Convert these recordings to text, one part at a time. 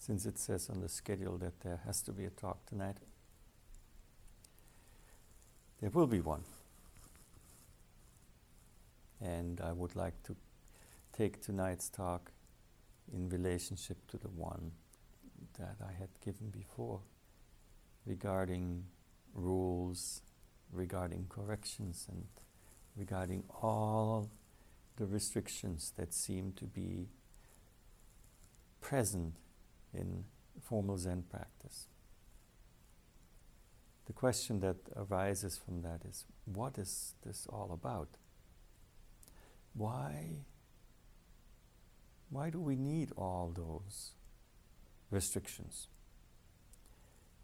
since it says on the schedule that there has to be a talk tonight. There will be one. And I would like to take tonight's talk in relationship to the one that I had given before regarding rules, regarding corrections, and regarding all the restrictions that seem to be present in formal Zen practice. The question that arises from that is what is this all about? Why, why do we need all those restrictions?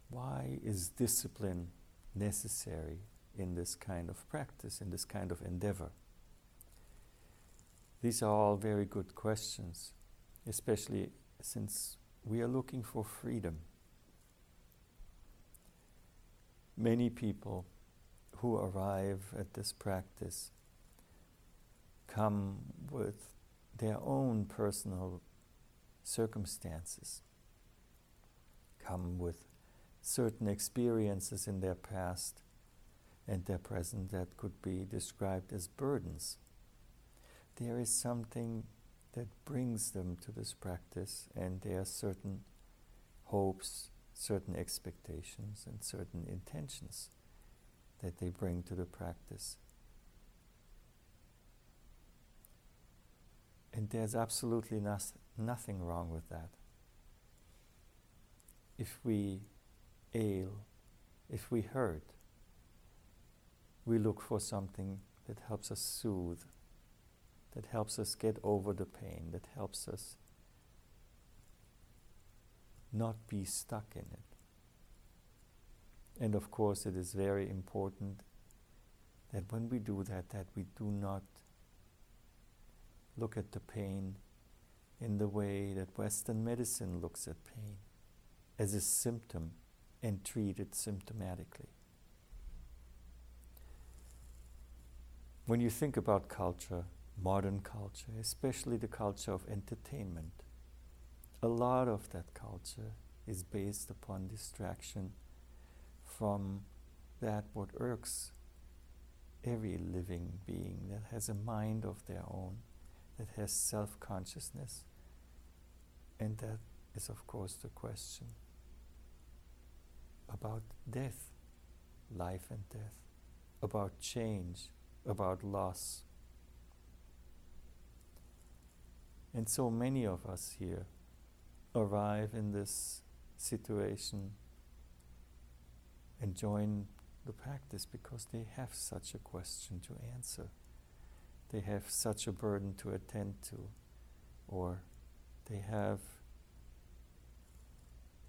Why is discipline necessary in this kind of practice, in this kind of endeavor? These are all very good questions, especially since we are looking for freedom. Many people who arrive at this practice come with their own personal circumstances, come with certain experiences in their past and their present that could be described as burdens. There is something that brings them to this practice, and there are certain hopes, certain expectations, and certain intentions that they bring to the practice. And there's absolutely nothing wrong with that. If we ail, if we hurt, we look for something that helps us soothe, that helps us get over the pain, that helps us not be stuck in it. And of course, it is very important that when we do that, that we do not look at the pain in the way that Western medicine looks at pain, as a symptom and treat it symptomatically. When you think about culture, modern culture, especially the culture of entertainment, a lot of that culture is based upon distraction from that what irks every living being that has a mind of their own, that has self consciousness. And that is, of course, the question about death, life and death, about change, about loss. And so many of us here arrive in this situation and join the practice because they have such a question to answer. They have such a burden to attend to, or they have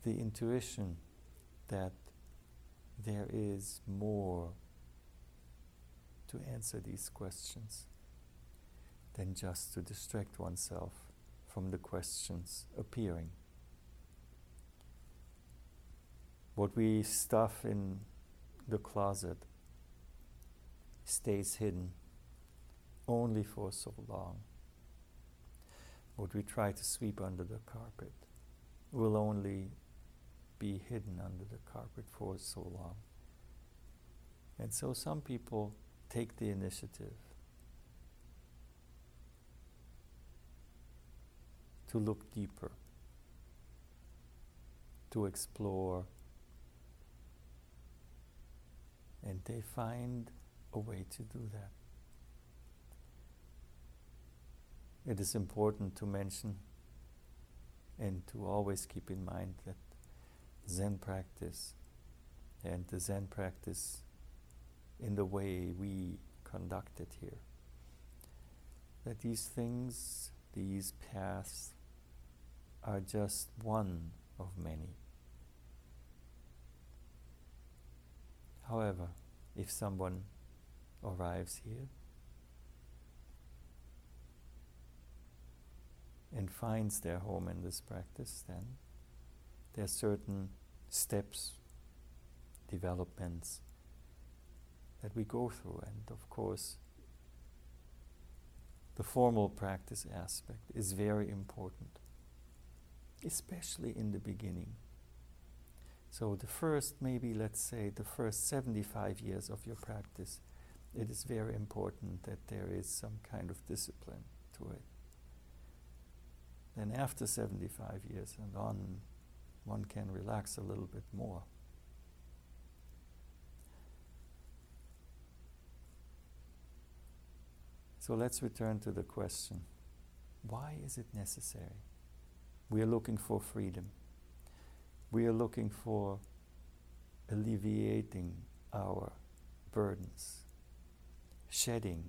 the intuition that there is more to answer these questions than just to distract oneself from the questions appearing. What we stuff in the closet stays hidden only for so long. What we try to sweep under the carpet will only be hidden under the carpet for so long. And so some people take the initiative to look deeper, to explore, and they find a way to do that. It is important to mention and to always keep in mind that Zen practice and the Zen practice in the way we conduct it here. That these things, these paths, are just one of many. However, if someone arrives here and finds their home in this practice, then there are certain steps, developments that we go through. And of course, the formal practice aspect is very important. Especially in the beginning. So, the first, maybe let's say, the first 75 years of your practice, it is very important that there is some kind of discipline to it. Then, after 75 years and on, one can relax a little bit more. So let's return to the question why is it necessary? We are looking for freedom. We are looking for alleviating our burdens, shedding.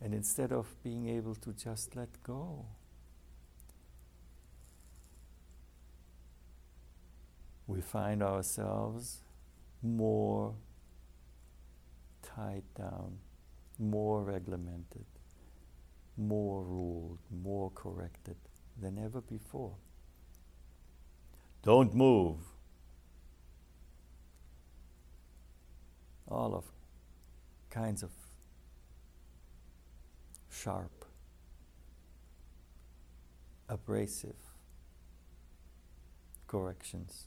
And instead of being able to just let go, we find ourselves more tied down, more regulated, more ruled, more corrected than ever before. Don't move. All of kinds of sharp, abrasive corrections.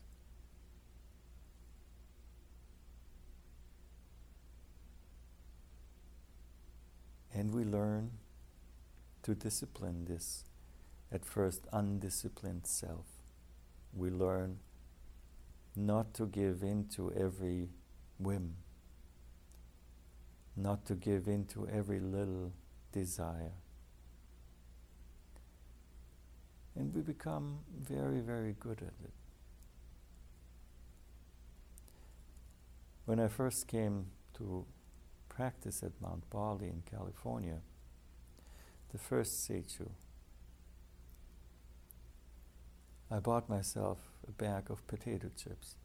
And we learn to discipline this at first undisciplined self. We learn not to give in to every whim, not to give in to every little desire. And we become very, very good at it. When I first came to practice at Mount Baldy in California, the first Seichu, I bought myself a bag of potato chips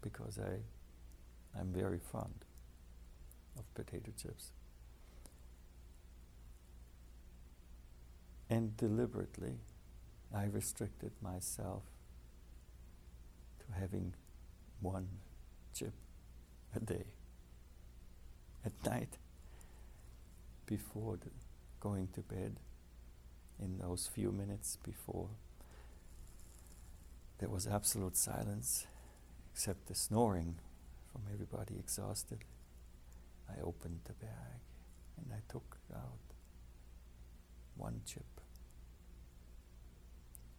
because I, I'm very fond of potato chips. And deliberately, I restricted myself to having one chip a day at night before going to bed in those few minutes before there was absolute silence except the snoring from everybody exhausted. I opened the bag and i took out one chip.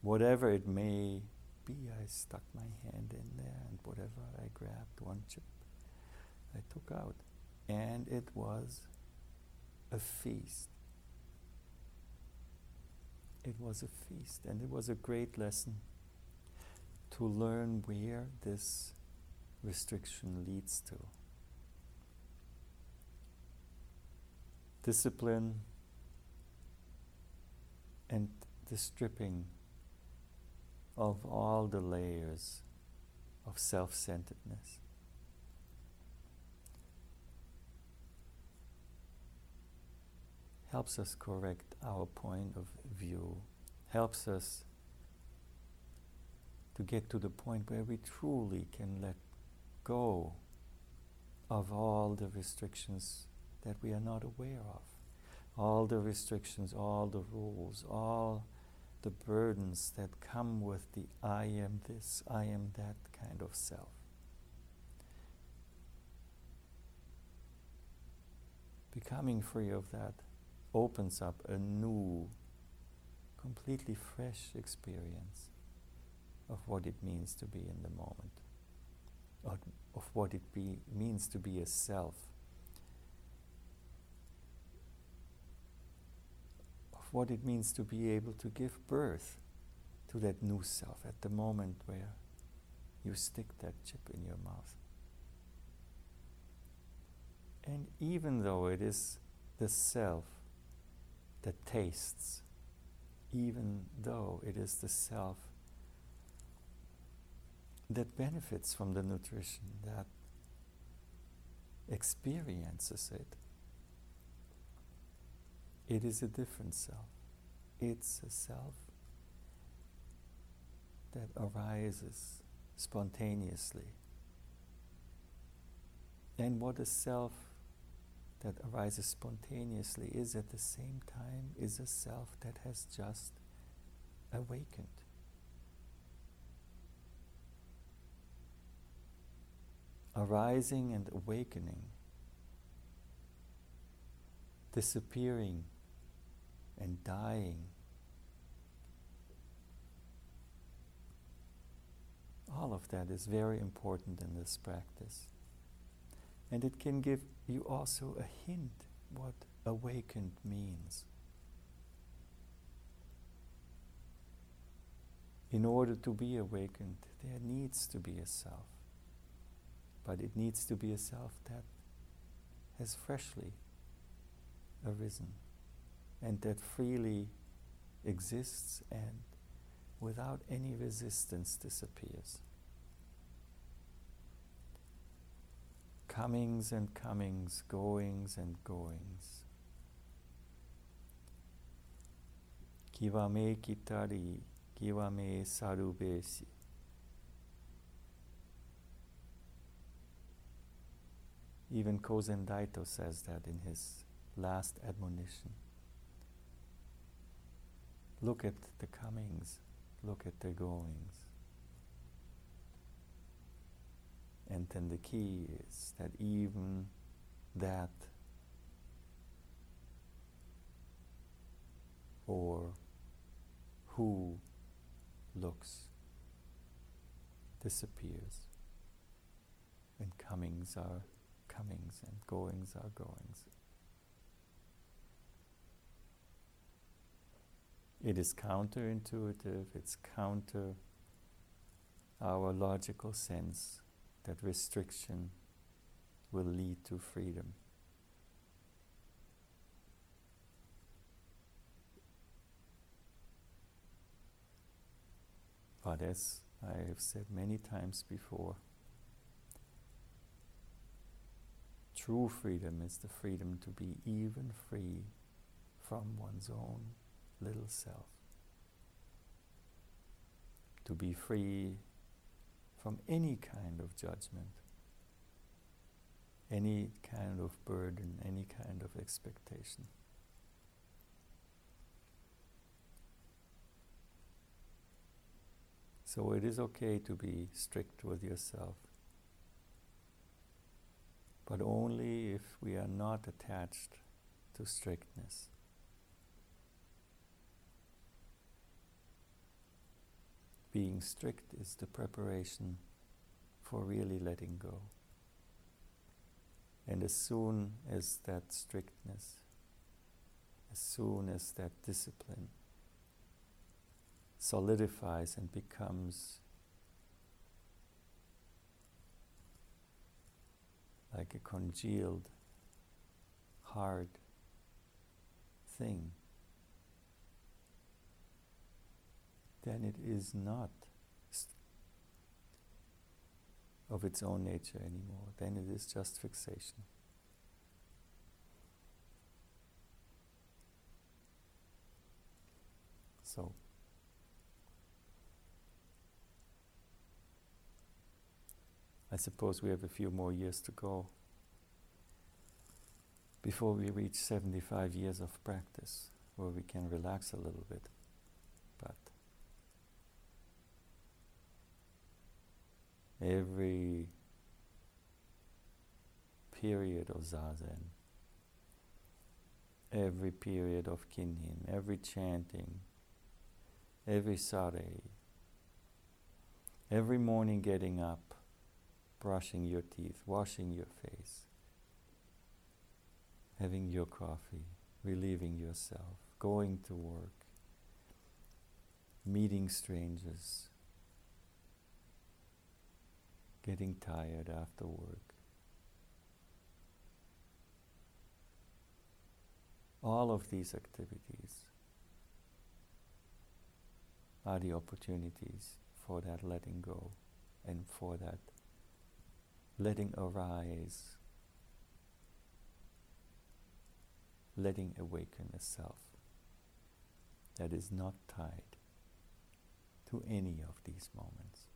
Whatever it may be i stuck my hand in there and whatever i grabbed one chip i took out. And it was a feast. It was a feast, and it was a great lesson to learn where this restriction leads to. Discipline and the stripping of all the layers of self centeredness. helps us correct our point of view, helps us to get to the point where we truly can let go of all the restrictions that we are not aware of, all the restrictions, all the rules, all the burdens that come with the I am this, I am that kind of self. Becoming free of that opens up a new, completely fresh experience of what it means to be in the moment, of, of what it be, means to be a self, of what it means to be able to give birth to that new self at the moment where you stick that chip in your mouth. And even though it is the self that tastes, even though it is the self that benefits from the nutrition, that experiences it. It is a different self. It's a self that arises spontaneously. And what a self that arises spontaneously is at the same time is a self that has just awakened. Arising and awakening, disappearing and dying. All of that is very important in this practice. And it can give you also a hint what awakened means. In order to be awakened, there needs to be a self. But it needs to be a self that has freshly arisen and that freely exists and without any resistance disappears. Comings and comings, goings and goings. Kiwame kitari, kiwame sarubesi. Even Kozen Daito says that in his last admonition. Look at the comings, look at the goings. And then the key is that even that or who looks disappears and comings are comings and goings are goings. It is counterintuitive, it's counter our logical sense that restriction will lead to freedom. But as I have said many times before, true freedom is the freedom to be even free from one's own little self. To be free from any kind of judgment, any kind of burden, any kind of expectation. So it is okay to be strict with yourself, but only if we are not attached to strictness. being strict is the preparation for really letting go. And as soon as that strictness, as soon as that discipline solidifies and becomes like a congealed, hard thing, then it is not of its own nature anymore. Then it is just fixation. So, I suppose we have a few more years to go before we reach 75 years of practice where we can relax a little bit. But every period of zazen, every period of kinhin, every chanting, every sare, every morning getting up, brushing your teeth, washing your face, having your coffee, relieving yourself, going to work, meeting strangers, getting tired after work. All of these activities are the opportunities for that letting go and for that letting arise, letting awaken a self that is not tied to any of these moments.